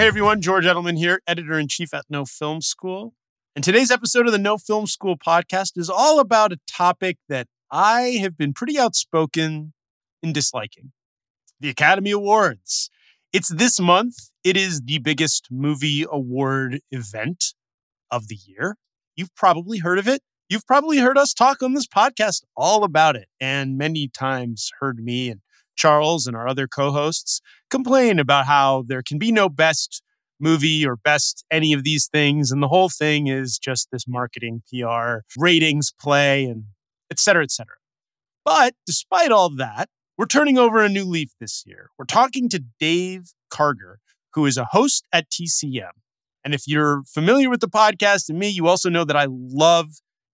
Hey everyone, George Edelman here, editor in chief at No Film School. And today's episode of the No Film School podcast is all about a topic that I have been pretty outspoken in disliking the Academy Awards. It's this month. It is the biggest movie award event of the year. You've probably heard of it. You've probably heard us talk on this podcast all about it, and many times heard me and Charles and our other co hosts complain about how there can be no best movie or best any of these things. And the whole thing is just this marketing, PR, ratings play, and et cetera, et cetera. But despite all that, we're turning over a new leaf this year. We're talking to Dave Karger, who is a host at TCM. And if you're familiar with the podcast and me, you also know that I love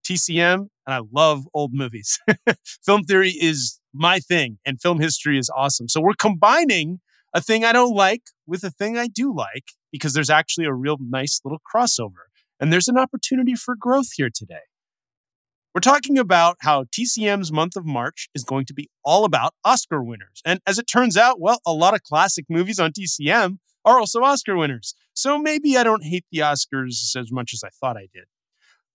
TCM and I love old movies. film theory is my thing and film history is awesome. So we're combining a thing I don't like with a thing I do like because there's actually a real nice little crossover. And there's an opportunity for growth here today. We're talking about how TCM's month of March is going to be all about Oscar winners. And as it turns out, well, a lot of classic movies on TCM are also Oscar winners. So maybe I don't hate the Oscars as much as I thought I did.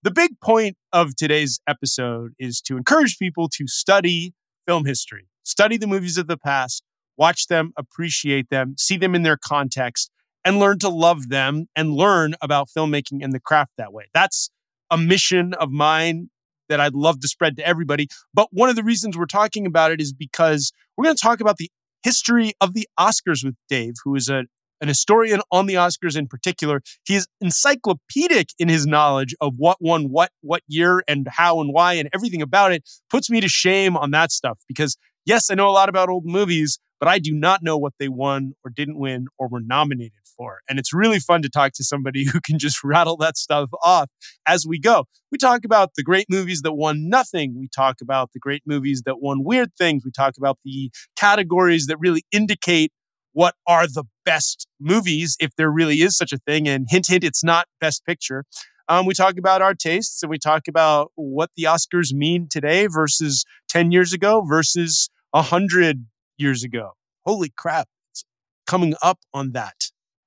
The big point of today's episode is to encourage people to study film history, study the movies of the past, watch them, appreciate them, see them in their context, and learn to love them and learn about filmmaking and the craft that way. That's a mission of mine that I'd love to spread to everybody. But one of the reasons we're talking about it is because we're going to talk about the history of the Oscars with Dave, who is a, an historian on the Oscars in particular. He is encyclopedic in his knowledge of what won what, what year, and how and why, and everything about it. Puts me to shame on that stuff because, yes, I know a lot about old movies, but I do not know what they won or didn't win or were nominated for. And it's really fun to talk to somebody who can just rattle that stuff off as we go. We talk about the great movies that won nothing. We talk about the great movies that won weird things. We talk about the categories that really indicate what are the best movies, if there really is such a thing. And hint, hint, it's not best picture. Um, we talk about our tastes and we talk about what the Oscars mean today versus 10 years ago versus 100 years ago. Holy crap. It's coming up on that,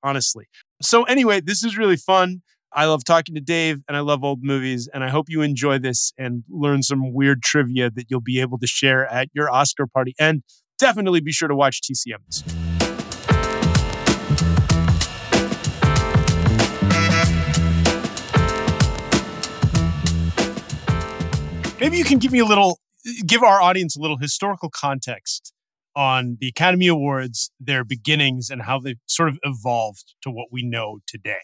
honestly. So, anyway, this is really fun. I love talking to Dave and I love old movies. And I hope you enjoy this and learn some weird trivia that you'll be able to share at your Oscar party. And definitely be sure to watch TCMs. Maybe you can give me a little, give our audience a little historical context on the Academy Awards, their beginnings, and how they've sort of evolved to what we know today.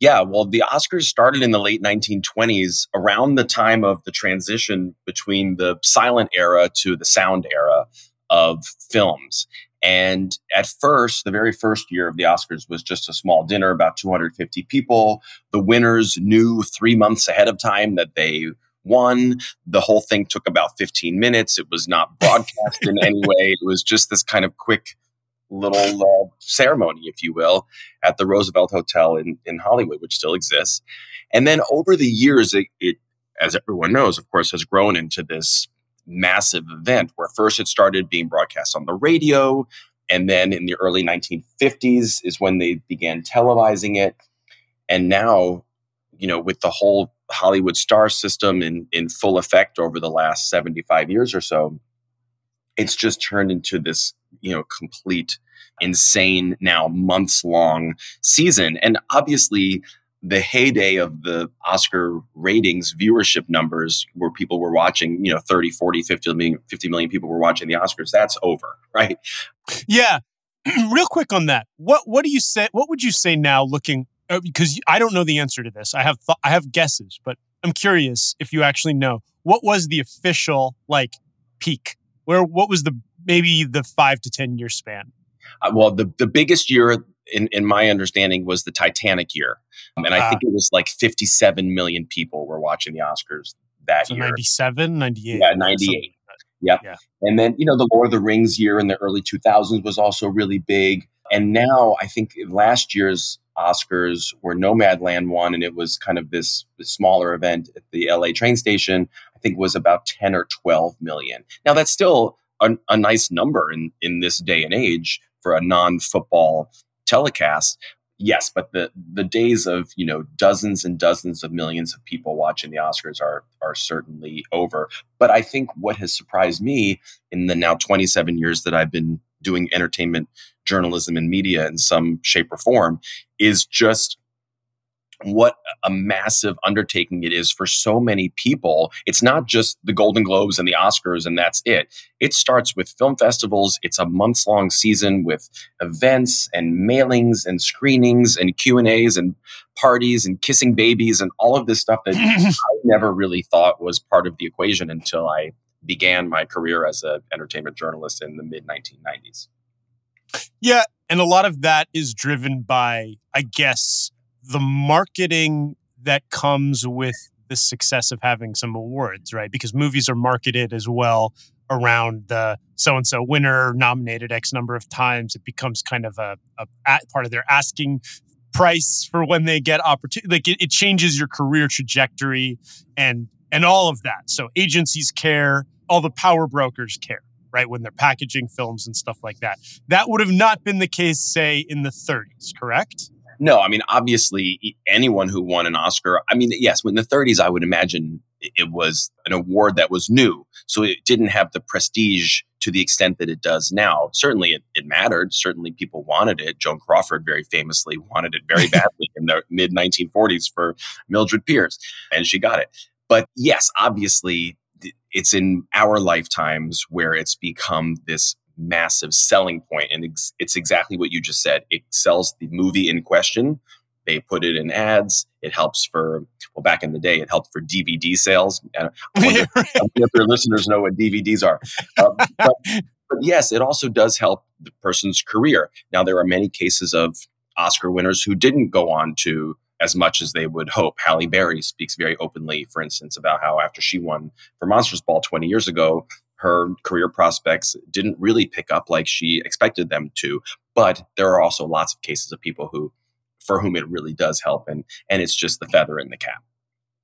Yeah, well, the Oscars started in the late 1920s, around the time of the transition between the silent era to the sound era of films. And at first, the very first year of the Oscars was just a small dinner, about 250 people. The winners knew three months ahead of time that they won. The whole thing took about 15 minutes. It was not broadcast in any way. It was just this kind of quick little uh, ceremony, if you will, at the Roosevelt Hotel in, in Hollywood, which still exists. And then over the years, it, it, as everyone knows, of course, has grown into this massive event where first it started being broadcast on the radio. And then in the early 1950s is when they began televising it. And now, you know, with the whole Hollywood star system in, in full effect over the last 75 years or so, it's just turned into this, you know, complete insane now months long season. And obviously, the heyday of the Oscar ratings viewership numbers where people were watching, you know, 30, 40, 50 million, 50 million people were watching the Oscars, that's over, right? Yeah. Real quick on that. What what do you say what would you say now looking because I don't know the answer to this. I have th- I have guesses, but I'm curious if you actually know what was the official like peak. Where what was the maybe the five to ten year span? Uh, well, the the biggest year in, in my understanding was the Titanic year, um, and I uh, think it was like 57 million people were watching the Oscars that so year. 97, 98. Yeah, 98. Yep. Yeah. And then, you know, the Lord of the Rings year in the early 2000s was also really big. And now I think last year's Oscars where Nomadland won, and it was kind of this, this smaller event at the LA train station. I think was about 10 or 12 million. Now that's still a, a nice number in, in this day and age for a non-football telecast. Yes, but the the days of you know dozens and dozens of millions of people watching the Oscars are are certainly over. But I think what has surprised me in the now 27 years that I've been doing entertainment journalism and media in some shape or form is just what a massive undertaking it is for so many people. It's not just the Golden Globes and the Oscars and that's it. It starts with film festivals. It's a months long season with events and mailings and screenings and Q&As and parties and kissing babies and all of this stuff that I never really thought was part of the equation until I began my career as an entertainment journalist in the mid 1990s. Yeah, and a lot of that is driven by I guess the marketing that comes with the success of having some awards, right? Because movies are marketed as well around the so and so winner nominated X number of times. It becomes kind of a, a, a part of their asking price for when they get opportunity. Like it, it changes your career trajectory and and all of that. So agencies care, all the power brokers care, right? When they're packaging films and stuff like that. That would have not been the case, say, in the 30s, correct? No, I mean, obviously, anyone who won an Oscar, I mean, yes, in the 30s, I would imagine it was an award that was new. So it didn't have the prestige to the extent that it does now. Certainly, it, it mattered. Certainly, people wanted it. Joan Crawford very famously wanted it very badly in the mid 1940s for Mildred Pierce, and she got it. But yes, obviously, it's in our lifetimes where it's become this massive selling point and it's, it's exactly what you just said. It sells the movie in question. They put it in ads. It helps for well back in the day it helped for dvd sales. I wonder if your listeners know what dvds are. Uh, but, but yes it also does help the person's career. Now there are many cases of oscar winners who didn't go on to as much as they would hope. Halle Berry speaks very openly, for instance, about how after she won for Monsters Ball 20 years ago, her career prospects didn't really pick up like she expected them to. But there are also lots of cases of people who, for whom it really does help, and and it's just the feather in the cap.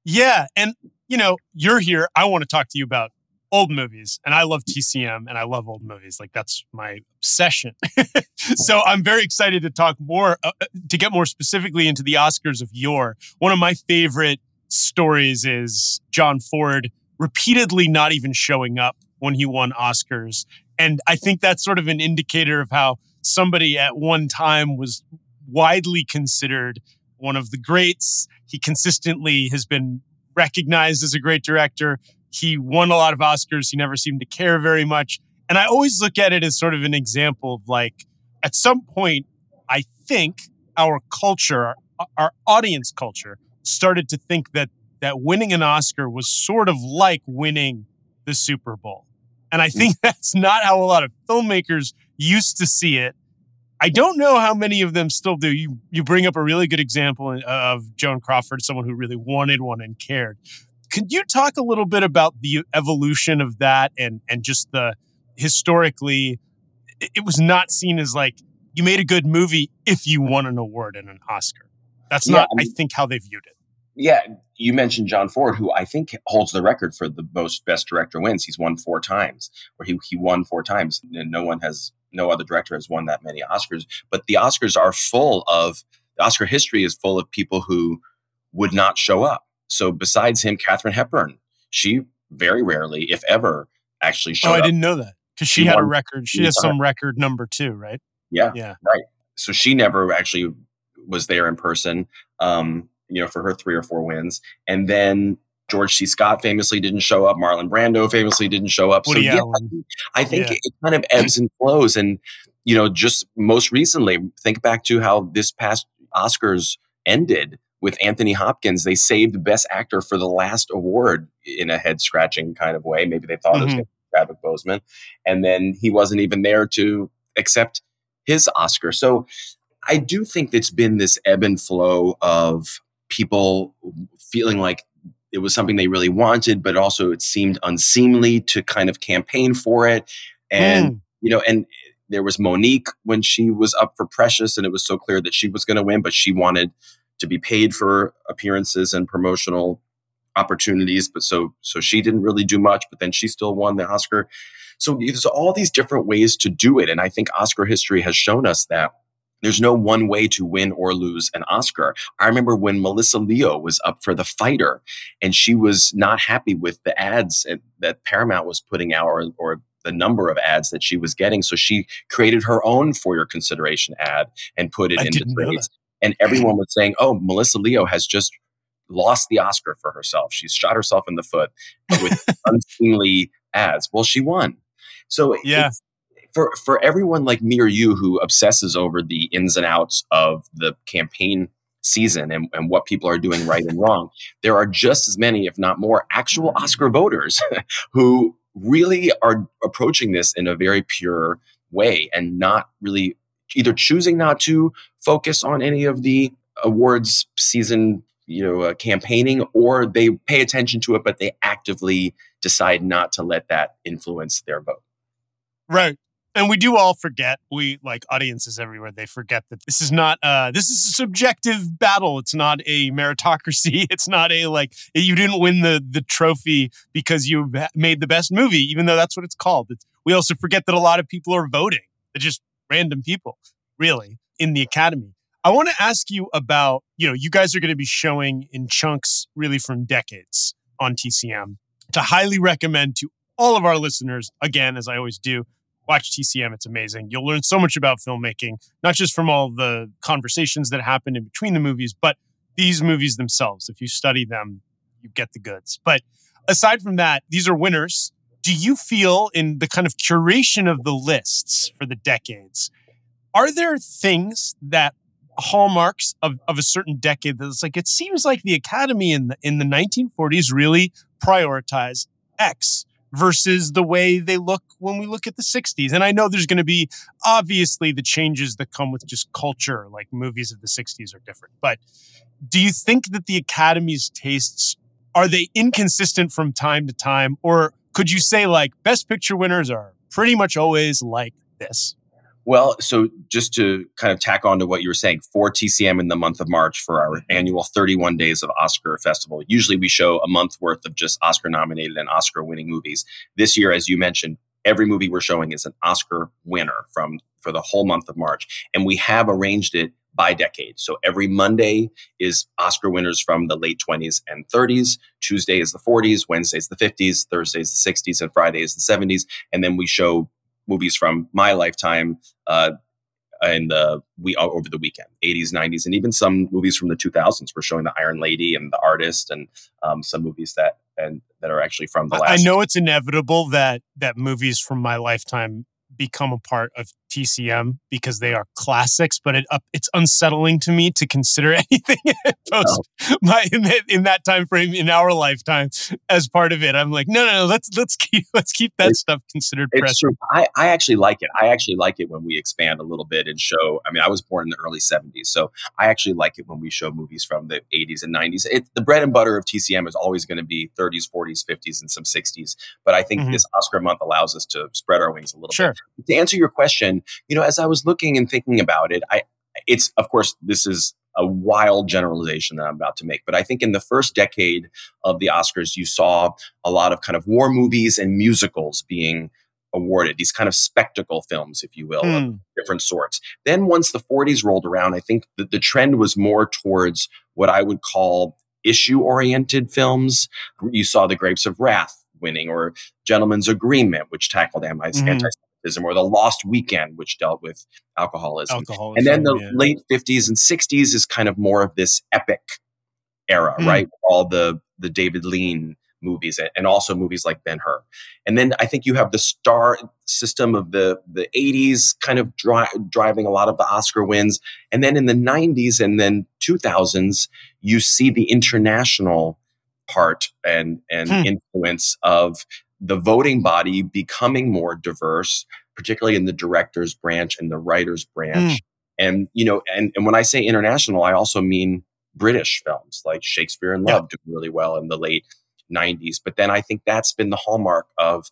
Yeah, and you know, you're here. I want to talk to you about old movies and I love TCM and I love old movies. Like that's my obsession. so I'm very excited to talk more, uh, uh, to get more specifically into the Oscars of yore. One of my favorite stories is John Ford repeatedly not even showing up when he won Oscars. And I think that's sort of an indicator of how somebody at one time was widely considered one of the greats. He consistently has been recognized as a great director. He won a lot of Oscars. He never seemed to care very much. And I always look at it as sort of an example of like, at some point, I think our culture, our audience culture, started to think that that winning an Oscar was sort of like winning the Super Bowl. And I think that's not how a lot of filmmakers used to see it. I don't know how many of them still do. You you bring up a really good example uh, of Joan Crawford, someone who really wanted one and cared. Could you talk a little bit about the evolution of that and and just the historically it was not seen as like you made a good movie if you won an award and an Oscar. That's yeah, not I, mean, I think how they viewed it. Yeah, you mentioned John Ford, who I think holds the record for the most best director wins. He's won four times, or he he won four times, and no one has no other director has won that many Oscars. But the Oscars are full of Oscar history is full of people who would not show up. So besides him, Katharine Hepburn, she very rarely, if ever, actually showed. Oh, I didn't know that because she, she, had a record. She has some record number two, right? Yeah, yeah, right. So she never actually was there in person. Um, you know, for her three or four wins, and then George C. Scott famously didn't show up. Marlon Brando famously didn't show up. Woody so yeah, I think yeah. it kind of ebbs and flows. And you know, just most recently, think back to how this past Oscars ended with Anthony Hopkins, they saved Best Actor for the last award in a head scratching kind of way. Maybe they thought mm-hmm. it was mm-hmm. Chadwick Boseman, and then he wasn't even there to accept his Oscar. So I do think it's been this ebb and flow of people feeling like it was something they really wanted, but also it seemed unseemly to kind of campaign for it. And, mm. you know, and there was Mo'Nique when she was up for Precious, and it was so clear that she was going to win, but she wanted to be paid for appearances and promotional opportunities but so so she didn't really do much but then she still won the oscar so there's all these different ways to do it and i think oscar history has shown us that there's no one way to win or lose an Oscar. I remember when Melissa Leo was up for The Fighter and she was not happy with the ads that Paramount was putting out or, or the number of ads that she was getting. So she created her own for your consideration ad and put it I in didn't know displays. And mm-hmm. everyone was saying, oh, Melissa Leo has just lost the Oscar for herself. She's shot herself in the foot with unseemly ads. Well, she won. So Yeah. for for everyone like me or you who obsesses over the ins and outs of the campaign season and, and what people are doing right and wrong, there are just as many, if not more, actual mm-hmm. Oscar voters who really are approaching this in a very pure way and not really either choosing not to focus on any of the awards season you know uh, campaigning or they pay attention to it but they actively decide not to let that influence their vote Right. And we do all forget, we like audiences everywhere, they forget that this is not uh this is a subjective battle. It's not a meritocracy. It's not a like you didn't win the the trophy because you made the best movie, even though that's what it's called. It's, we also forget that a lot of people are voting. They're just random people, really, in the academy. I want to ask you about, you know, you guys are going to be showing in chunks really from decades on TCM. To highly recommend to all of our listeners, again, as I always do, watch TCM. It's amazing. You'll learn so much about filmmaking, not just from all the conversations that happen in between the movies, but these movies themselves. If you study them, you get the goods. But aside from that, these are winners. Do you feel in the kind of curation of the lists for the decades, are there things that hallmarks of, of a certain decade that's like it seems like the academy in the in the 1940s really prioritized X versus the way they look when we look at the 60s. And I know there's going to be obviously the changes that come with just culture, like movies of the 60s are different. But do you think that the Academy's tastes are they inconsistent from time to time? Or could you say like best picture winners are pretty much always like this? Well, so just to kind of tack on to what you were saying, for TCM in the month of March for our mm-hmm. annual 31 days of Oscar festival, usually we show a month worth of just Oscar nominated and Oscar winning movies. This year, as you mentioned, every movie we're showing is an Oscar winner from for the whole month of March, and we have arranged it by decade. So every Monday is Oscar winners from the late 20s and 30s. Tuesday is the 40s, Wednesday is the 50s, Thursday is the 60s, and Friday is the 70s. And then we show movies from my lifetime uh, in the we over the weekend 80s 90s and even some movies from the 2000s we're showing the iron lady and the artist and um, some movies that and that are actually from the last I know it's inevitable that that movies from my lifetime become a part of TCM because they are classics, but it, uh, it's unsettling to me to consider anything post my in that, in that time frame in our lifetime as part of it. I'm like, no, no, no let's let's keep let's keep that It's- stuff considered It's true. I, I actually like it. I actually like it when we expand a little bit and show. I mean, I was born in the early 70s, so I actually like it when we show movies from the 80s and 90s. It, the bread and butter of TCM is always going to be 30s, 40s, 50s, and some 60s. But I think Mhm. this Oscar month allows us to spread our wings a little bit. To answer your question, you know, as I was looking and thinking about it, I it's of course this is a wild generalization that I'm about to make, but I think in the first decade of the Oscars, you saw a lot of kind of war movies and musicals being awarded, these kind of spectacle films, if you will, of Hmm. different sorts. Then once the 40s rolled around, I think that the trend was more towards what I would call issue oriented films. You saw The Grapes of Wrath winning, or Gentleman's Agreement, which tackled anti Mhm. Or The Lost Weekend, which dealt with alcoholism. Alcohol. And then the yeah. late 50s and 60s is kind of more of this epic era, Hmm. right? All the the David Lean movies and- and also movies like Ben Hur. And then I think you have the star system of the the 80s kind of dri- driving a lot of the Oscar wins. And then in the 90s and then 2000s, you see the international part and and Hmm. influence of the voting body becoming more diverse, particularly in the director's branch and the writer's branch. And you know, and, and when I say international, I also mean British films like Shakespeare in Yeah. Love doing really well in the late 90s. But then I think that's been the hallmark of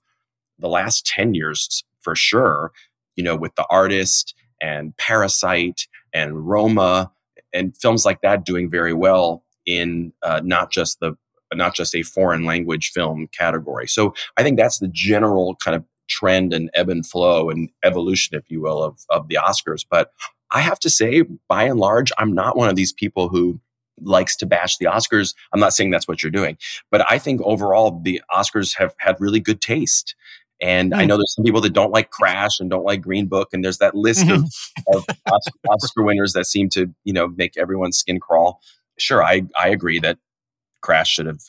the last 10 years for sure, you know, with The Artist and Parasite and Roma and films like that doing very well in uh, not just the not just a foreign language film category. So I think that's the general kind of trend and ebb and flow and evolution, if you will, of, of the Oscars. But I have to say, by and large, I'm not one of these people who likes to bash the Oscars. I'm not saying that's what you're doing, but I think overall the Oscars have had really good taste. And mm. I hmm. know there's some people that don't like Crash and don't like Green Book, and there's that list of, of Oscar, Oscar winners that seem to, you know, make everyone's skin crawl. Sure, I I agree that Crash should have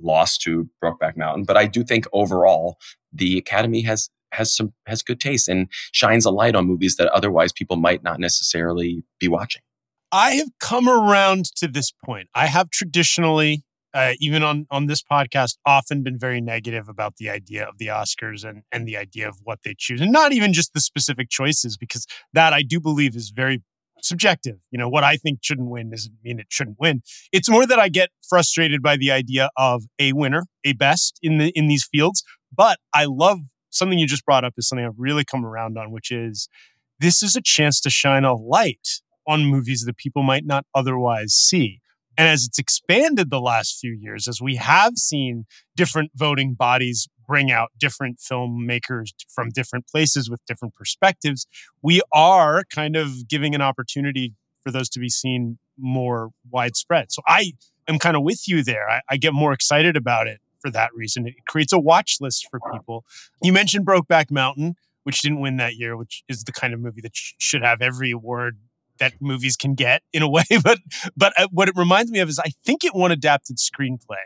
lost to Brokeback Mountain, but I do think overall the Academy has has some has good taste and shines a light on movies that otherwise people might not necessarily be watching. I have come around to this point. I have traditionally, uh, even on on this podcast, often been very negative about the idea of the Oscars and and the idea of what they choose, and not even just the specific choices, because that I do believe is very subjective. You know, what I think shouldn't win doesn't mean it shouldn't win. It's more that I get frustrated by the idea of a winner, a best in the in these fields. But I love something you just brought up is something I've really come around on, which is this is a chance to shine a light on movies that people might not otherwise see. And as it's expanded the last few years, as we have seen different voting bodies bring out different filmmakers from different places with different perspectives, we are kind of giving an opportunity for those to be seen more widespread. So I am kind of with you there. I, I get more excited about it for that reason. It creates a watch list for people. You mentioned Brokeback Mountain, which didn't win that year, which is the kind of movie that sh- should have every award that movies can get in a way. But but uh, what it reminds me of is I think it won adapted screenplay,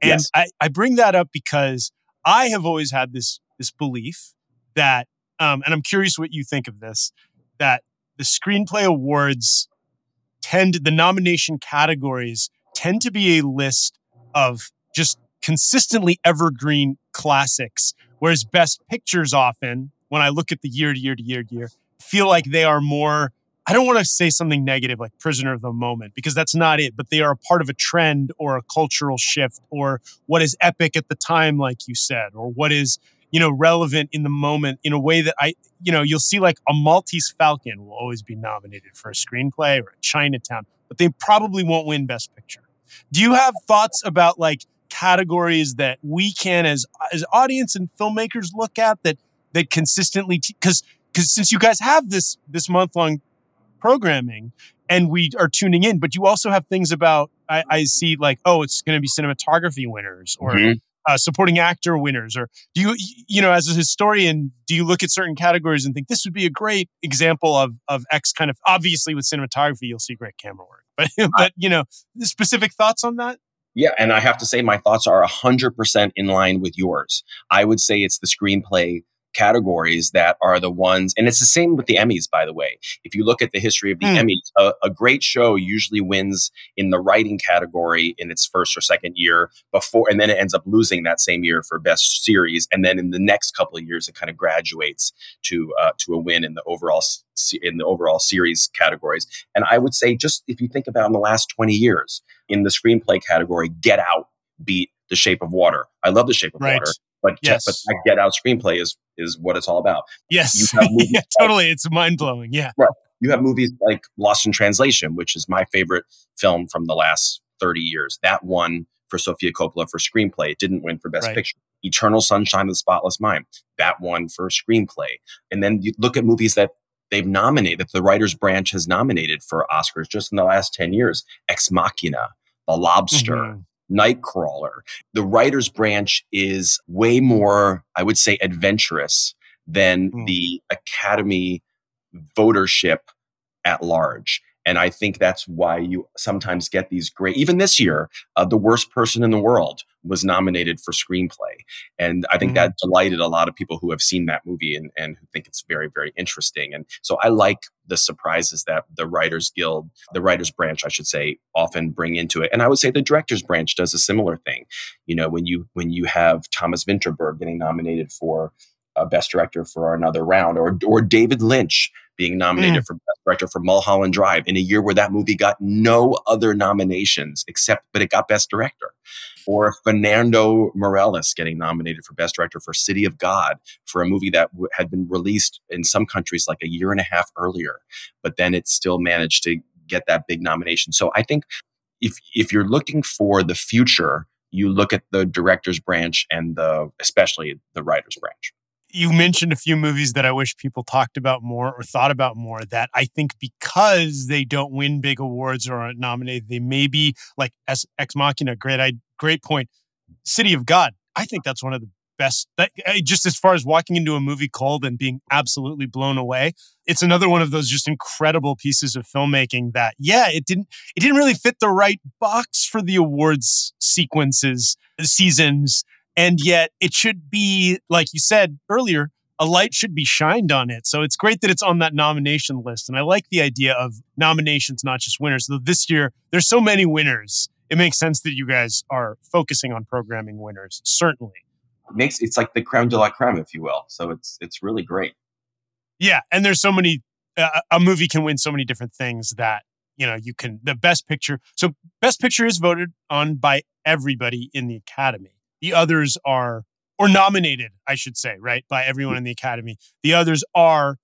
and yes. I, I bring that up because I have always had this this belief that, um, and I'm curious what you think of this, that the screenplay awards tend the nomination categories tend to be a list of just consistently evergreen classics, whereas best pictures often, when I look at the year to year to year to year, feel like they are more I don't want to say something negative like prisoner of the moment because that's not it, but they are a part of a trend or a cultural shift or what is epic at the time, like you said, or what is, you know, relevant in the moment in a way that I, you know, you'll see like a Maltese Falcon will always be nominated for a screenplay or a Chinatown, but they probably won't win Best Picture. Do you have thoughts about like categories that we can as as audience and filmmakers look at that that consistently because because since you guys have this this month long programming and we are tuning in. But you also have things about I, I see like oh it's going to be cinematography winners or mm-hmm. uh, supporting actor winners or do you you know as a historian do you look at certain categories and think this would be a great example of of X kind of obviously with cinematography you'll see great camera work but but you know specific thoughts on that. Yeah, and I have to say my thoughts are 100% in line with yours. I would say it's the screenplay categories that are the ones, and it's the same with the Emmys, by the way. If you look at the history of the mm. Emmys, a, a, great show usually wins in the writing category in its first or second year before, and then it ends up losing that same year for best series, and then in the next couple of years, it kind of graduates to uh, to a win in the overall in the overall series categories. And I would say, just if you think about in the last twenty years, in the screenplay category, Get Out beat The Shape of Water. I love The Shape of right. Water. But, yes. but Get Out screenplay is is what it's all about. Yes, yeah, totally. It's mind blowing. Yeah, right. You have movies like Lost in Translation, which is my favorite film from the last thirty years. That won for Sofia Coppola for screenplay. It didn't win for Best right. Picture. Eternal Sunshine of the Spotless Mind. That won for screenplay. And then you look at movies that they've nominated, that the writers branch has nominated for Oscars just in the last 10 years. Ex Machina, The Lobster, mm-hmm. Nightcrawler. The writer's branch is way more, I would say, adventurous than mm. the Academy votership at large. And I think that's why you sometimes get these great, even this year, uh, The Worst Person in the World was nominated for screenplay. And I think mm-hmm. that delighted a lot of people who have seen that movie and, and who think it's very, very interesting. And so I like the surprises that the Writers Guild, the Writers Branch, I should say, often bring into it. And I would say the Directors Branch does a similar thing. You know, when you when you have Thomas Vinterberg getting nominated for uh, Best Director for another round, or or David Lynch being nominated mm. for Best Director for Mulholland Drive in a year where that movie got no other nominations except, but it got Best Director. Or Fernando Meirelles getting nominated for Best Director for City of God for a movie that w- had been released in some countries like a year and a half earlier, but then it still managed to get that big nomination. So I think if if you're looking for the future, you look at the director's branch and the especially the writer's branch you mentioned a few movies that I wish people talked about more or thought about more that I think because they don't win big awards or aren't nominated, they may be like Ex Machina. Great, great point. City of God. I think that's one of the best. That, just as far as walking into a movie cold and being absolutely blown away, it's another one of those just incredible pieces of filmmaking that, yeah, it didn't it didn't really fit the right box for the awards sequences seasons and yet it should be, like you said earlier, a light should be shined on it. So it's great that it's on that nomination list. And I like the idea of nominations, not just winners. Though this year, there's so many winners. It makes sense that you guys are focusing on programming winners, certainly. It makes it's like the creme de la creme, if you will. So it's it's really great. Yeah, and there's so many. Uh, a movie can win so many different things that you know you can. The best picture. So best picture is voted on by everybody in the Academy. The others are, or nominated, I should say, right, by everyone in the academy. The others are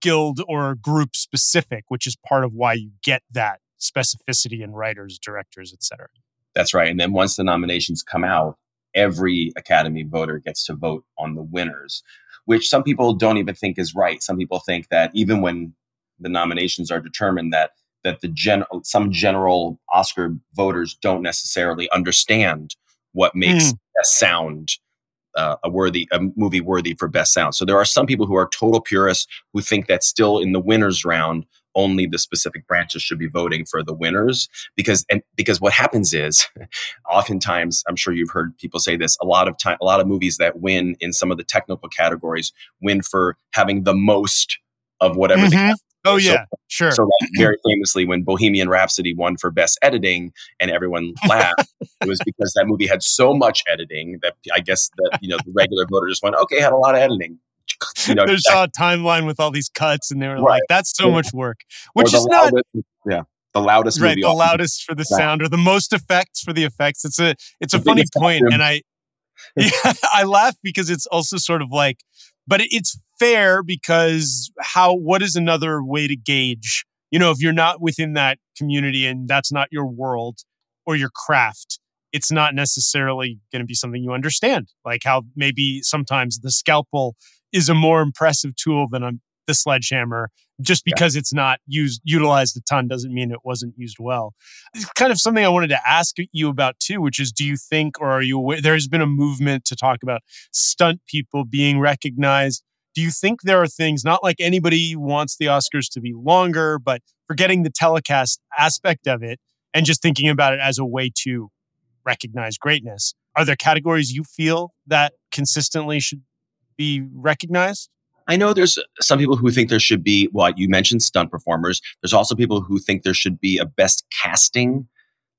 guild or group specific, which is part of why you get that specificity in writers, directors, etc. That's right. And then once the nominations come out, every academy voter gets to vote on the winners, which some people don't even think is right. Some people think that even when the nominations are determined that that the gen some general Oscar voters don't necessarily understand what makes mm. a sound uh, a worthy a movie worthy for best sound. So there are some people who are total purists who think that still in the winners round only the specific branches should be voting for the winners because and because what happens is oftentimes I'm sure you've heard people say this a lot of time a lot of movies that win in some of the technical categories win for having the most of whatever mm-hmm. Oh yeah, so, sure. So like very famously, when Bohemian Rhapsody won for best editing, and everyone laughed, it was because that movie had so much editing that I guess that you know the regular voter just went, okay, had a lot of editing. You know, there's a timeline with all these cuts, and they were right. like, "That's so yeah. much work," which is not. yeah, the loudest right, the loudest for the sound, or the most effects for the effects. It's a it's a the funny point, and I yeah, I laugh because it's also sort of like, but it's fair because how what is another way to gauge you know if you're not within that community and that's not your world or your craft it's not necessarily going to be something you understand like how maybe sometimes the scalpel is a more impressive tool than a, the sledgehammer just because yeah. it's not used utilized a ton doesn't mean it wasn't used well it's kind of something i wanted to ask you about too which is do you think or are you aware there's been a movement to talk about stunt people being recognized do you think there are things not like anybody wants the Oscars to be longer, but forgetting the telecast aspect of it and just thinking about it as a way to recognize greatness? Are there categories you feel that consistently should be recognized? I know there's some people who think there should be, well, you mentioned stunt performers. There's also people who think there should be a best casting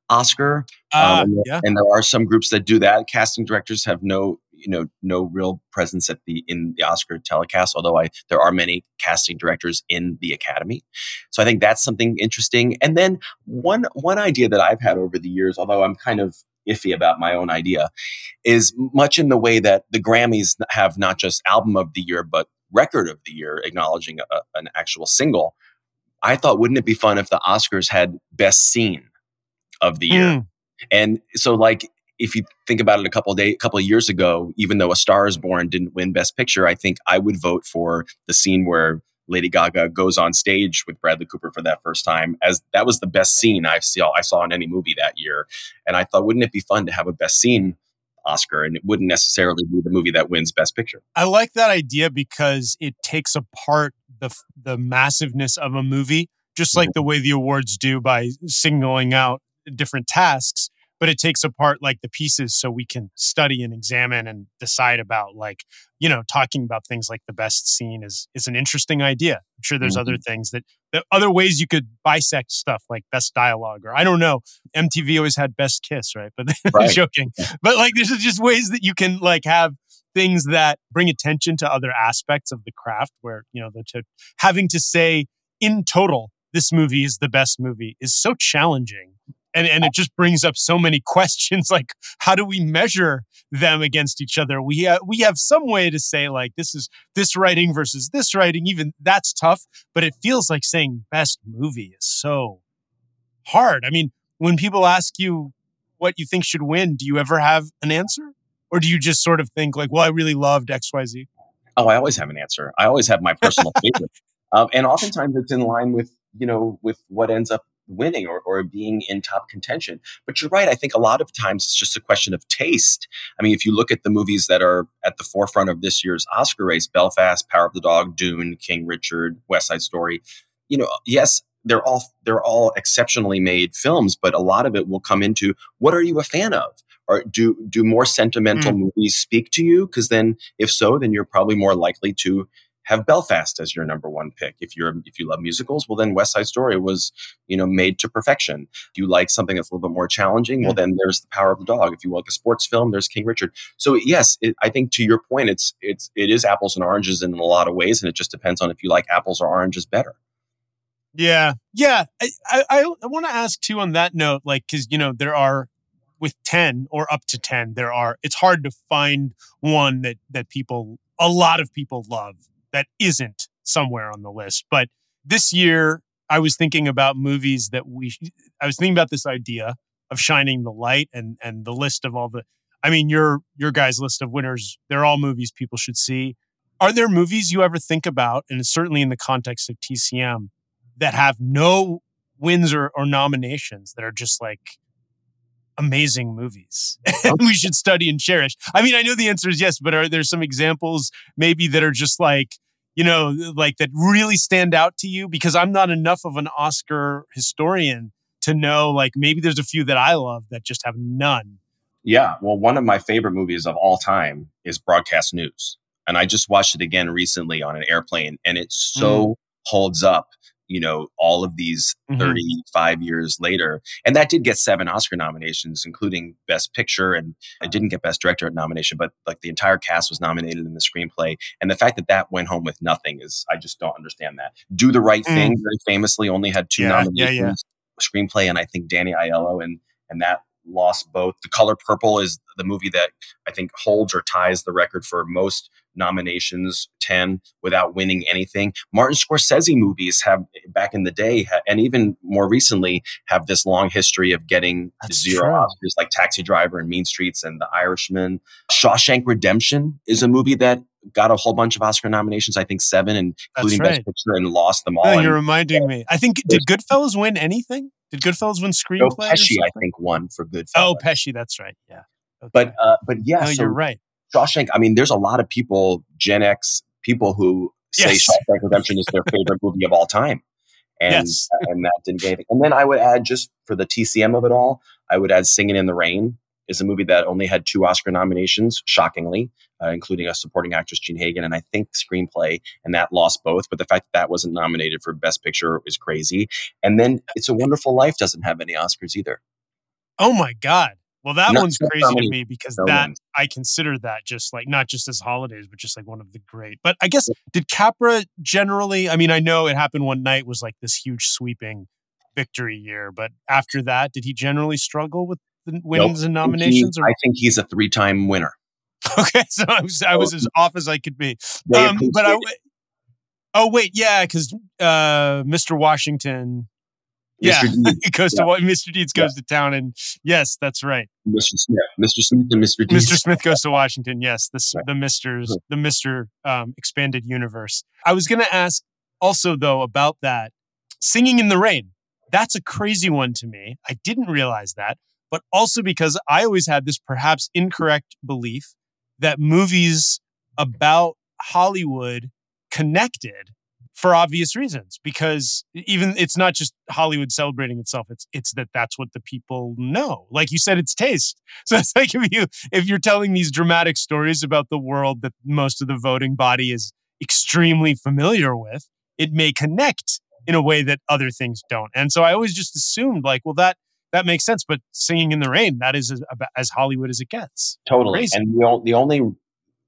Oscar. Uh, um, yeah. And there are some groups that do that. Casting directors have no you know no real presence at the in the Oscar telecast. Although I there are many casting directors in the Academy, so I think that's something interesting. And then one one idea that I've had over the years, although I'm kind of iffy about my own idea, is much in the way that the Grammys have not just album of the year but record of the year, acknowledging a, an actual single. I thought, wouldn't it be fun if the Oscars had best scene of the year? Mm. And so, like, if you think about it a couple day, couple of years ago, even though A Star Is Born didn't win Best Picture, I think I would vote for the scene where Lady Gaga goes on stage with Bradley Cooper for that first time, as that was the best scene I saw I saw in any movie that year. And I thought, wouldn't it be fun to have a best scene Oscar, and it wouldn't necessarily be the movie that wins Best Picture. I like that idea because it takes apart the the massiveness of a movie, just like mm-hmm. the way the awards do by singling out different tasks but it takes apart like the pieces so we can study and examine and decide about like you know talking about things like the best scene is is an interesting idea. I'm sure there's mm-hmm. other things that, that other ways you could bisect stuff like best dialogue or i don't know mtv always had best kiss right? But right. joking. But like there's just ways that you can like have things that bring attention to other aspects of the craft where you know the to, having to say in total this movie is the best movie is so challenging and and it just brings up so many questions like how do we measure them against each other? We have we have some way to say like this is this writing versus this writing even that's tough but it feels like saying best movie is so hard. I mean when people ask you what you think should win do you ever have an answer? Or do you just sort of think like well i really loved xyz Oh, I always have an answer. I always have my personal favorite, um, and oftentimes it's in line with you know with what ends up winning or, or being in top contention. But you're right. I think a lot of times it's just a question of taste. I mean, if you look at the movies that are at the forefront of this year's Oscar race Belfast, Power of the Dog, Dune, King Richard, West Side Story, you know, yes, they're all they're all exceptionally made films, but a lot of it will come into what are you a fan of? Or do do more sentimental mm. movies speak to you? Because then, if so, then you're probably more likely to have Belfast as your number one pick. If you're if you love musicals, well then West Side Story was you know made to perfection. If you like something that's a little bit more challenging, well then there's The Power of the Dog. If you like a sports film, there's King Richard. So yes, it, I think to your point, it's it's it is apples and oranges in a lot of ways, and it just depends on if you like apples or oranges better. Yeah, yeah. I I, I want to ask too on that note, like because you know there are with 10 or up to 10 there are it's hard to find one that that people a lot of people love that isn't somewhere on the list. But this year, I was thinking about movies that we. I was thinking about this idea of shining the light and and the list of all the. I mean, your your guys' list of winners. They're all movies people should see. Are there movies you ever think about, and certainly in the context of TCM, that have no wins or, or nominations that are just like amazing movies and we should study and cherish? I mean, I know the answer is yes, but are there some examples maybe that are just like, you know, like that really stand out to you? Because I'm not enough of an Oscar historian to know, like, maybe there's a few that I love that just have none. Yeah. Well, one of my favorite movies of all time is Broadcast News. And I just watched it again recently on an airplane, and it so mm. holds up you know all of these mm-hmm. 35 years later and that did get seven oscar nominations including best picture and it didn't get best director nomination but like the entire cast was nominated in the screenplay and the fact that that went home with nothing is i just don't understand that do the right mm. thing very famously only had two yeah, nominations yeah, yeah. screenplay and i think danny aiello and and that lost both. The Color Purple is the movie that I think holds or ties the record for most nominations, 10 without winning anything. Martin Scorsese movies have back in the day and even more recently have this long history of getting That's zero true. Oscars like Taxi Driver and Mean Streets and The Irishman. Shawshank Redemption is a movie that got a whole bunch of Oscar nominations, I think 7 including right. Best Picture and lost them all. Oh, you're reminding me. I think did Goodfellas win anything? Did Goodfellas win screenplay? Joe Pesci, I think, won for Goodfellas. Oh, Pesci, that's right. Yeah. Okay. But uh, but yeah, no, so you're right. Shawshank. I mean, there's a lot of people, Gen X people, who say yes. Shawshank Redemption is their favorite movie of all time, and yes. and that didn't get anything. And then I would add, just for the TCM of it all, I would add Singing in the Rain is a movie that only had two Oscar nominations, shockingly, uh, including a supporting actress, Jean Hagen, and I think screenplay, and that lost both. But the fact that that wasn't nominated for Best Picture is crazy. And then It's a Wonderful Life doesn't have any Oscars either. Oh my God. Well, that not one's crazy to me because no that. I consider that just like not just as holidays, but just like one of the great. But I guess did Capra generally? I mean, I know it happened one night was like this huge sweeping victory year, but after that, did he generally struggle with the wins nope. and nominations? He, I think he's a three-time winner. Okay, so I was I was as off as I could be. Um, but I. Oh wait, yeah, because uh, Mr. Washington yeah, he goes yeah. to Mr. Deeds goes yeah. to town, and yes, that's right. Mr. Smith, Mr. Smith, and Mr. Deeds. Mr. Smith goes to Washington. Yes, the right. the Mister's the Mister um, expanded universe. I was going to ask also though about that singing in the rain. That's a crazy one to me. I didn't realize that, but also because I always had this perhaps incorrect belief that movies about Hollywood connected for obvious reasons because even it's not just hollywood celebrating itself it's it's that that's what the people know. Like you said it's taste. So it's like if you if you're telling these dramatic stories about the world that most of the voting body is extremely familiar with it may connect in a way that other things don't. And so i always just assumed like well that that makes sense but singing in the rain that is as, as hollywood as it gets. Totally. Crazy. and the, the only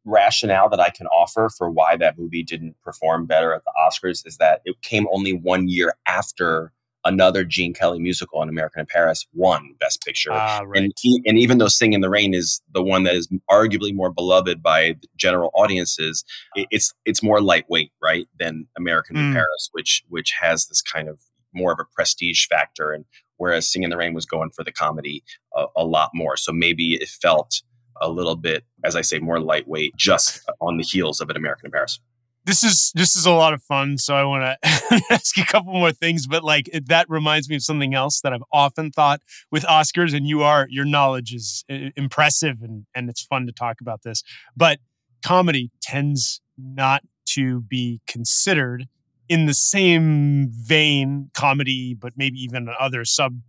rationale that I can offer for why that movie didn't perform better at the Oscars is that it came only one year after another Gene Kelly musical, An American in Paris, won Best Picture. Ah, right. and, he, and even though Sing in the Rain is the one that is arguably more beloved by general audiences, it, it's it's more lightweight, right, than American mm. in Paris, which which has this kind of more of a prestige factor, and whereas Sing in the Rain was going for the comedy a, a lot more. So maybe it felt a little bit, as I say, more lightweight, just on the heels of an American in Paris this is this is a lot of fun so i want to ask you a couple more things but like it, that reminds me of something else that i've often thought with oscars and you are your knowledge is impressive and and it's fun to talk about this but comedy tends not to be considered in the same vein comedy but maybe even other sub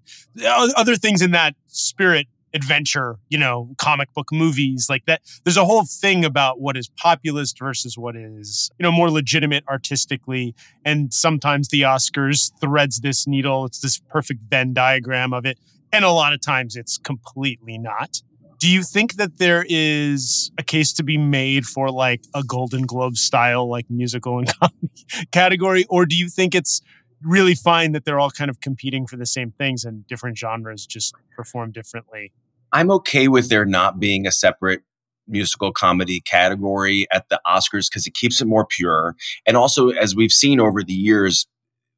other things in that spirit adventure, you know, comic book movies like that. There's a whole thing about what is populist versus what is, you know, more legitimate artistically. And sometimes the Oscars threads this needle. It's this perfect Venn diagram of it. And a lot of times it's completely not. Do you think that there is a case to be made for like a Golden Globe style, like musical and comedy category? Or do you think it's really fine that they're all kind of competing for the same things and different genres just perform differently? I'm okay with there not being a separate musical comedy category at the Oscars because it keeps it more pure. And also, as we've seen over the years,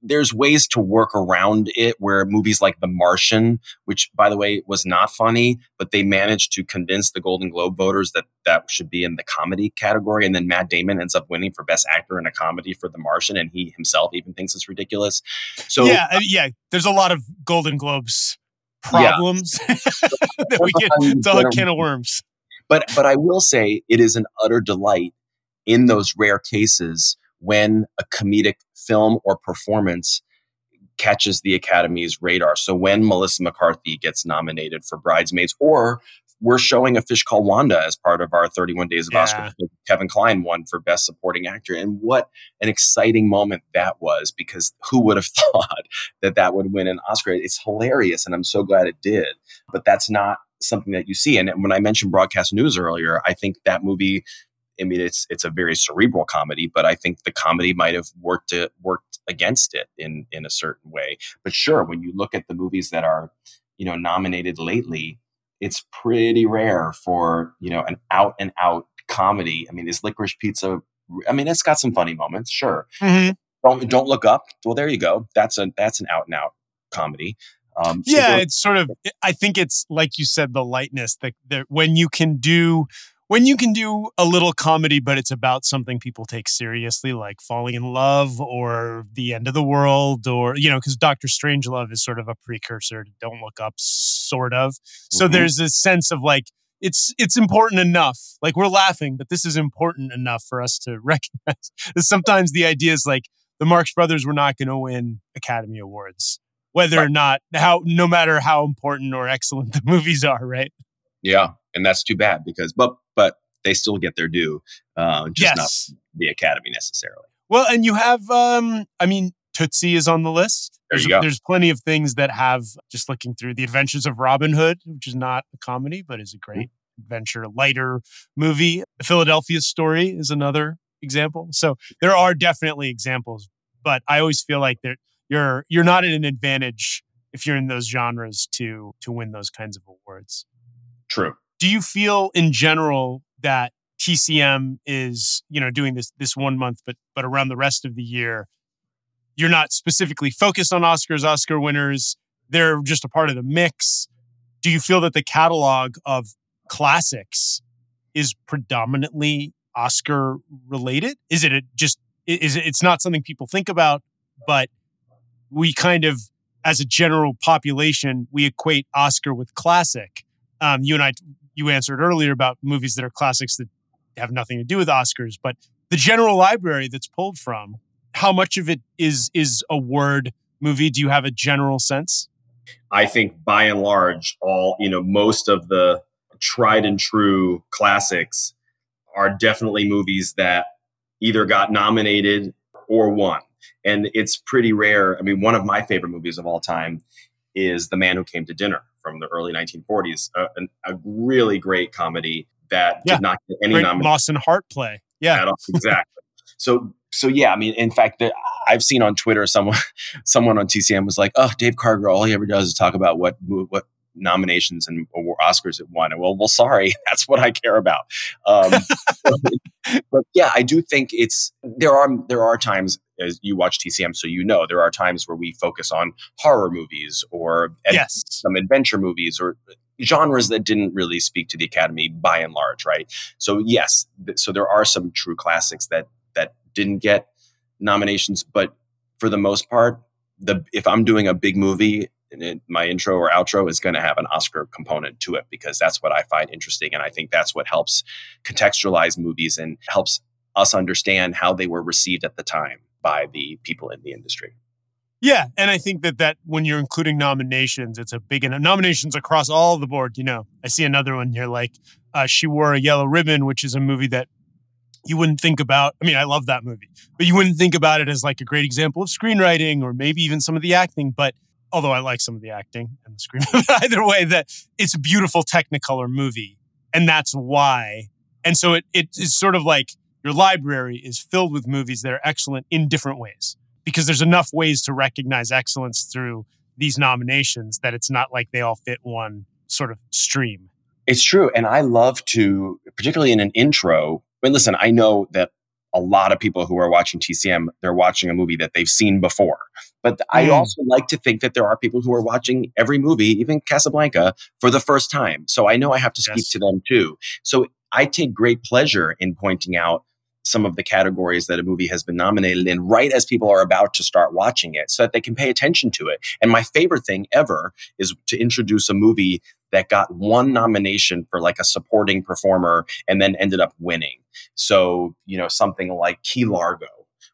there's ways to work around it where movies like The Martian, which by the way was not funny, but they managed to convince the Golden Globe voters that that should be in the comedy category. And then Matt Damon ends up winning for Best Actor in a comedy for The Martian, and he himself even thinks it's ridiculous. So yeah, yeah, there's a lot of Golden Globes problems yeah. that we get. A can of worms. But but I will say it is an utter delight in those rare cases when a comedic film or performance catches the Academy's radar. So when Melissa McCarthy gets nominated for Bridesmaids, or we're showing a fish called Wanda as part of our 31 Days of yeah. Oscar. Kevin Kline won for Best Supporting Actor. And what an exciting moment that was because who would have thought that that would win an Oscar? It's hilarious and I'm so glad it did. But that's not something that you see. And when I mentioned broadcast news earlier, I think that movie I mean, it's it's a very cerebral comedy, but I think the comedy might have worked it, worked against it in in a certain way. But sure, when you look at the movies that are, you know, nominated lately, it's pretty rare for you know an out and out comedy. I mean, is Licorice Pizza? I mean, it's got some funny moments, sure. Mm-hmm. Don't don't look up. Well, there you go. That's a that's an out and out comedy. Um, so yeah, it's sort of. I think it's like you said, the lightness that, that when you can do when you can do a little comedy, but it's about something people take seriously, like falling in love or the end of the world, or, you know, because Doctor Strangelove is sort of a precursor to Don't Look Up, sort of. So mm-hmm. there's this sense of like, it's it's important enough. Like we're laughing, but this is important enough for us to recognize. Sometimes the idea is like the Marx Brothers were not going to win Academy Awards, whether right. or not how no matter how important or excellent the movies are, right? Yeah, and that's too bad because but but they still get their due, uh, just yes. not the Academy necessarily. Well, and you have, um, I mean, Tootsie is on the list. There there's. There's plenty of things that have just looking through the Adventures of Robin Hood, which is not a comedy but is a great mm-hmm. adventure, lighter movie. The Philadelphia Story is another example. So there are definitely examples, but I always feel like that you're you're not at an advantage if you're in those genres to to win those kinds of awards. True. Do you feel in general that TCM is, you know, doing this this one month, but but around the rest of the year, you're not specifically focused on Oscars, Oscar winners. They're just a part of the mix. Do you feel that the catalog of classics is predominantly Oscar related? Is it just is it, it's not something people think about, but we kind of as a general population we equate Oscar with classic. Um, you and I you answered earlier about movies that are classics that have nothing to do with Oscars, but the general library that's pulled from, how much of it is is a word movie? Do you have a general sense? I think by and large, all you know, most of the tried and true classics are definitely movies that either got nominated or won. And it's pretty rare. I mean, one of my favorite movies of all time is The Man Who Came to Dinner from the early 1940s, a, a really great comedy that yeah. did not get any nomination. Moss and Hart play. Yeah, exactly. so so yeah, I mean, in fact, the, I've seen on Twitter someone someone on TCM was like, "Oh, Dave Karger, all he ever does is talk about what what nominations and Oscars it won." And well, well, sorry, that's what I care about. Um, but yeah, I do think it's there are there are times as you watch TCM, so you know there are times where we focus on horror movies or yes. some adventure movies or genres that didn't really speak to the Academy by and large, right? So yes, th- so there are some true classics that didn't get nominations, but for the most part, the if I'm doing a big movie, it, my intro or outro is going to have an Oscar component to it because that's what I find interesting, and I think that's what helps contextualize movies and helps us understand how they were received at the time by the people in the industry. Yeah, and I think that that when you're including nominations, it's a big and nominations across all the board. You know, I see another one here like uh, "She Wore a Yellow Ribbon," which is a movie that you wouldn't think about. I mean, I love that movie, but you wouldn't think about it as like a great example of screenwriting or maybe even some of the acting. But although I like some of the acting and the screen, either way, that it's a beautiful Technicolor movie, and that's why. And so it it is sort of like your library is filled with movies that are excellent in different ways because there's enough ways to recognize excellence through these nominations that it's not like they all fit one sort of stream. It's true. And I love to, particularly in an intro, but listen, I know that a lot of people who are watching TCM, they're watching a movie that they've seen before. But I mm. also like to think that there are people who are watching every movie, even Casablanca, for the first time. So I know I have to speak yes. to them too. So I take great pleasure in pointing out some of the categories that a movie has been nominated in right as people are about to start watching it so that they can pay attention to it. And my favorite thing ever is to introduce a movie that got one nomination for like a supporting performer and then ended up winning. So, you know, something like Key Largo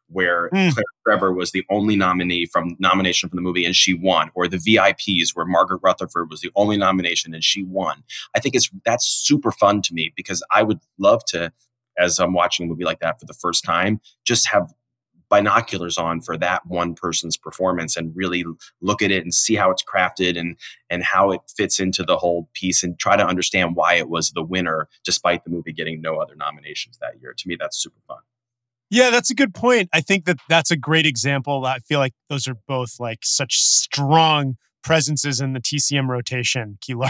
where mm. Claire Trevor was the only nominee from nomination from the movie and she won, or the VIPs where Margaret Rutherford was the only nomination and she won. I think it's that's super fun to me because I would love to as I'm watching a movie like that for the first time, just have binoculars on for that one person's performance and really look at it and see how it's crafted and and how it fits into the whole piece and try to understand why it was the winner despite the movie getting no other nominations that year. To me that's super fun. Yeah, that's a good point. I think that that's a great example. I feel like those are both like such strong presences in the TCM rotation, Kilo.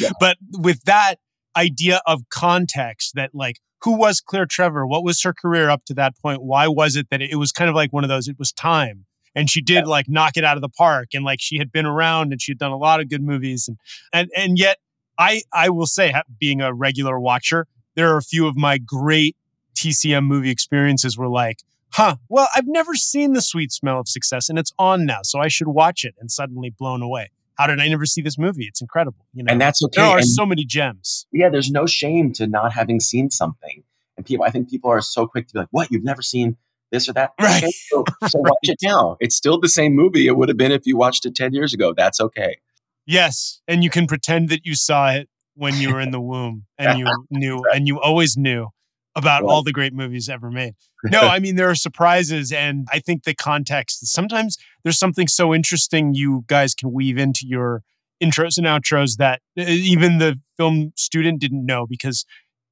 yeah. But with that idea of context that like who was Claire Trevor? What was her career up to that point? Why was it that it was kind of like one of those, it was time. And she did like knock it out of the park. And like she had been around and she had done a lot of good movies. And and and yet I I will say, being a regular watcher, there are a few of my great TCM movie experiences were like, huh, well, I've never seen The Sweet Smell of Success and it's on now, so I should watch it and suddenly blown away how did I never see this movie? It's incredible. You know, and that's okay. There are and so many gems. Yeah, there's no shame to not having seen something. And people, I think people are so quick to be like, "What? You've never seen this or that?" Right. Okay, so, so right. watch it now. It's still the same movie it would have been if you watched it ten years ago. That's okay. Yes, and you can pretend that you saw it when you were in the womb, and you knew, and you always knew about all the great movies ever made. No, I mean, there are surprises. And I think the context, sometimes there's something so interesting you guys can weave into your intros and outros that uh, even the film student didn't know because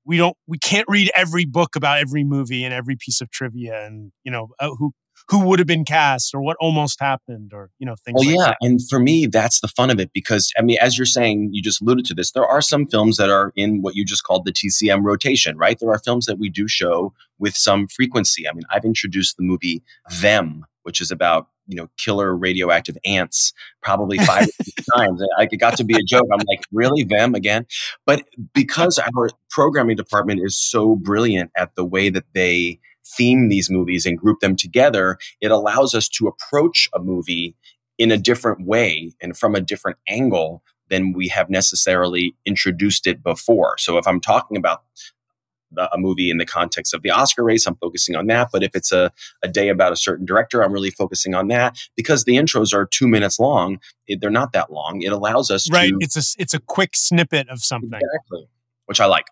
we don't we can't read every book about every movie and every piece of trivia and you know uh, who who would have been cast or what almost happened or you know things well like yeah that. and for me that's the fun of it because i mean as you're saying you just alluded to this there are some films that are in what you just called the tcm rotation right? There are films that we do show with some frequency. I mean i've introduced the movie them which is about you know killer radioactive ants probably five times. Like it got to be a joke. I'm like really? Them again? But because our programming department is so brilliant at the way that they theme these movies and group them together it allows us to approach a movie in a different way and from a different angle than we have necessarily introduced it before so if i'm talking about a movie in the context of the Oscar race, I'm focusing on that. But if it's a, a day about a certain director, I'm really focusing on that because the intros are two minutes long. It, they're not that long. It allows us right. To, it's a it's a quick snippet of something. Exactly, which I like.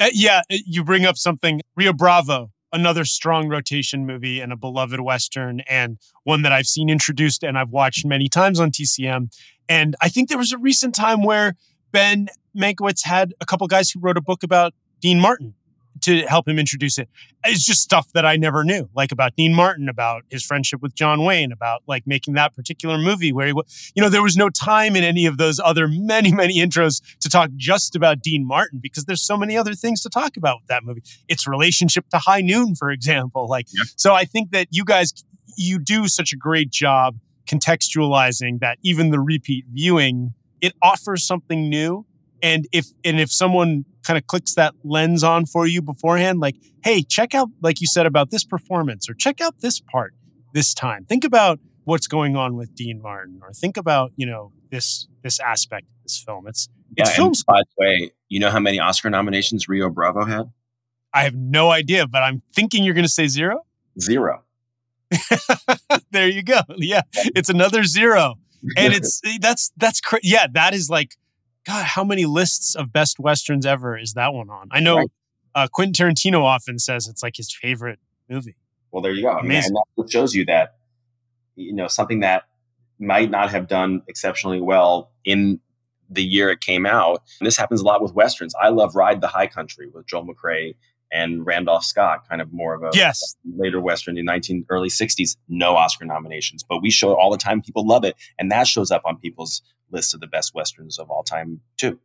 Uh, yeah, uh, you bring up something. Rio Bravo, another strong rotation movie and a beloved western, and one that I've seen introduced and I've watched many times on TCM. And I think there was a recent time where Ben Mankiewicz had a couple guys who wrote a book about Dean Martin to help him introduce it. It's just stuff that I never knew, like about Dean Martin, about his friendship with John Wayne, about like making that particular movie where he, you know, there was no time in any of those other many, many intros to talk just about Dean Martin because there's so many other things to talk about with that movie. Its relationship to High Noon, for example. Like, yeah. so I think that you guys, you do such a great job contextualizing that even the repeat viewing it offers something new. And if and if someone kind of clicks that lens on for you beforehand, like, hey, check out, like you said about this performance, or check out this part this time. Think about what's going on with Dean Martin, or think about, you know, this this aspect of this film. It's it's yeah, film school. by the way, you know how many Oscar nominations Rio Bravo had? I have no idea, but I'm thinking you're gonna say zero. Zero. there you go. Yeah, it's another zero, and it's that's that's cra- yeah. That is like, God, how many lists of best westerns ever is that one on? I know Right. uh, Quentin Tarantino often says it's like his favorite movie. Well, there you go. Amazing. and that shows you that you know something that might not have done exceptionally well in the year it came out. And this happens a lot with westerns. I love Ride the High Country with Joel McCrea and Randolph Scott, kind of more of a Yes, later western in 19 early 60s. No Oscar nominations, but we show it all the time. People love it, and that shows up on people's list of the best westerns of all time too.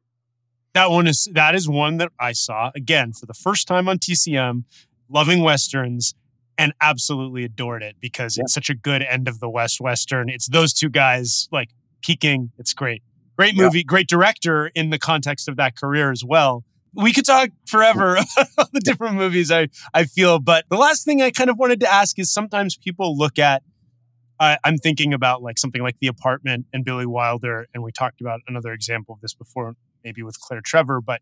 that one is that is one that I saw again for the first time on TCM, loving westerns. And absolutely adored it because Yeah. it's such a good end of the West Western. It's those two guys like peaking. It's great. Great Yeah. movie, great director in the context of that career as well. We could talk forever about the different movies I, I feel, but the last thing I kind of wanted to ask is sometimes people look at, I'm thinking about like something like The Apartment and Billy Wilder, and we talked about another example of this before, maybe with Claire Trevor, but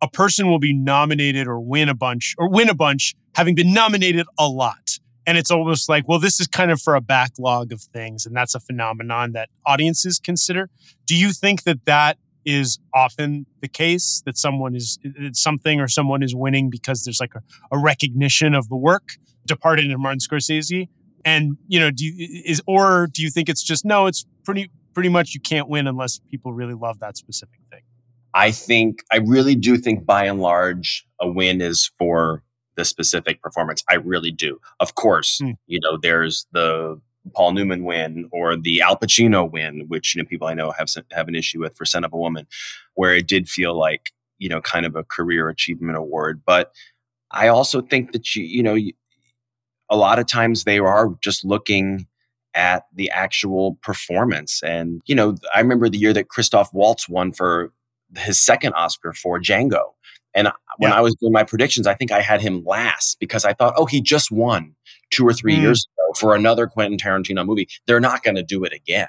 a person will be nominated or win a bunch or win a bunch having been nominated a lot. And it's almost like, well, this is kind of for a backlog of things. And that's a phenomenon that audiences consider. Do you think that that is often the case that someone is it's something or someone is winning because there's like a, a recognition of the work departed in Martin Scorsese? And, you know, do you, is, or do you think it's just, no, it's pretty, pretty much you can't win unless people really love that specific thing? I think I really do think by and large a win is for the specific performance. I really do. Of course, Hmm. you know, there's the Paul Newman win or the Al Pacino win, which you know people I know have have an issue with for Scent of a Woman, where it did feel like you know kind of a career achievement award. But I also think that you you know you, a lot of times they are just looking at the actual performance. And you know, I remember the year that Christoph Waltz won for his second Oscar for Django. And when Yeah. I was doing my predictions, I think I had him last because I thought, oh, he just won two or three Mm. years ago for another Quentin Tarantino movie. They're not going to do it again.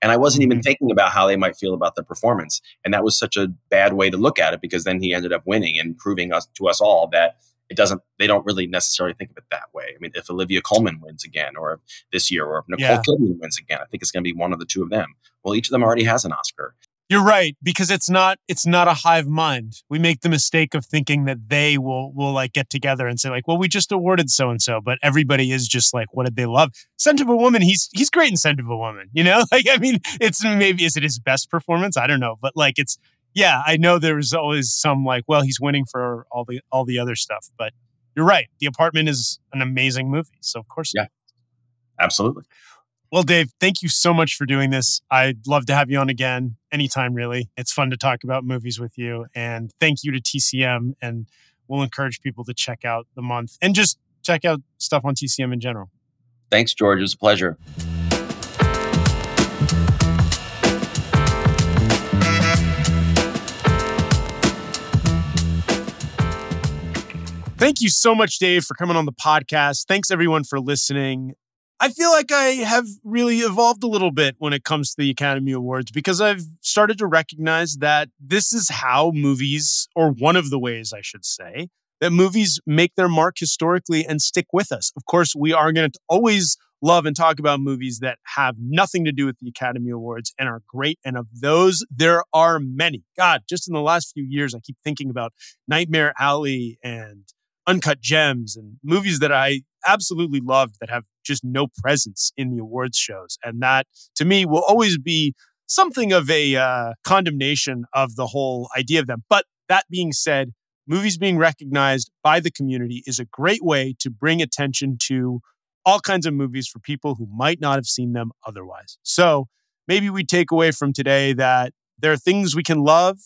And I wasn't even Mhm. thinking about how they might feel about the performance. And that was such a bad way to look at it because then he ended up winning and proving us to us all that it doesn't they don't really necessarily think of it that way. I mean, if Olivia Colman wins again or this year or if Nicole Yeah. Kidman wins again, I think it's going to be one of the two of them. Well, each of them already has an Oscar. You're right because it's not it's not a hive mind. We make the mistake of thinking that they will will like get together and say like, well, we just awarded so and so, but everybody is just like, what did they love? Scent of a Woman. He's he's great in Scent of a Woman. You know, like I mean, it's maybe is it his best performance? I don't know, but like it's yeah. I know there was always some like, well, he's winning for all the all the other stuff, but you're right. The Apartment is an amazing movie, so of course, Yeah. Absolutely. Well, Dave, thank you so much for doing this. I'd love to have you on again anytime, really. It's fun to talk about movies with you. And thank you to TCM. And we'll encourage people to check out the month and just check out stuff on TCM in general. Thanks, George. It was a pleasure. Thank you so much, Dave, for coming on the podcast. Thanks, everyone, for listening. I feel like I have really evolved a little bit when it comes to the Academy Awards because I've started to recognize that this is how movies, or one of the ways I should say, that movies make their mark historically and stick with us. Of course, we are going to always love and talk about movies that have nothing to do with the Academy Awards and are great. And of those, there are many. God, just in the last few years, I keep thinking about Nightmare Alley and Uncut Gems and movies that I absolutely loved that have just no presence in the awards shows. And that to me will always be something of a uh, condemnation of the whole idea of them. But that being said, movies being recognized by the community is a great way to bring attention to all kinds of movies for people who might not have seen them otherwise. So maybe we take away from today that there are things we can love,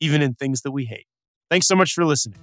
even in things that we hate. Thanks so much for listening.